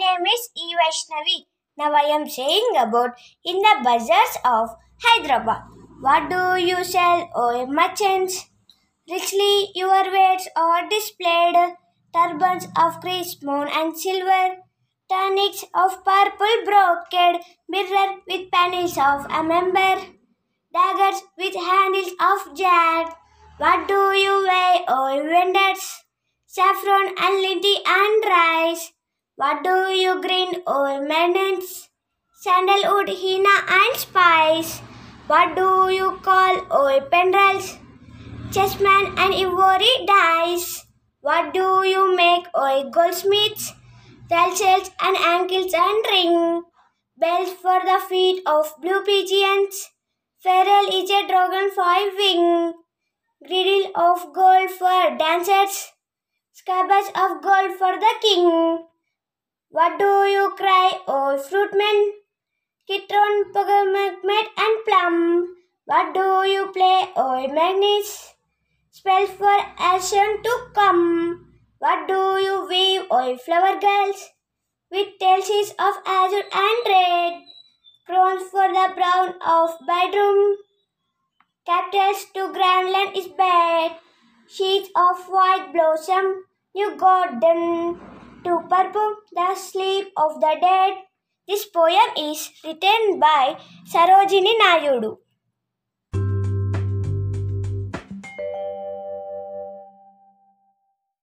is E. Vaishnavi. Now I am saying about in the bazaars of Hyderabad. What do you sell, O merchants? Richly your wares are displayed, turbans of crimson and silver, tunics of purple brocade, mirror with panels of amber, daggers with handles of jade. What do you weigh, O vendors? Saffron and linty and rice. What do you grind, O maidens? Sandalwood, henna and spice. What do you call, O pendrels? Chessmen and ivory dice. What do you make, O goldsmiths? Tassels and ankles and ring. Bells for the feet of blue pigeons. Feral is a dragon five wing. Griddle of gold for dancers. Scabbards of gold for the king. What do you cry, O fruitmen? Citron, pomegranate and plum. What do you play, O magnets? Spells for action to come. What do you weave, O flower girls? With tails of azure and red. Crowns for the brown of bedroom. Capitals to Grandland is bed. Sheets of white blossom, new garden. To purple the sleep of the dead. This poem is written by Sarojini Naidu.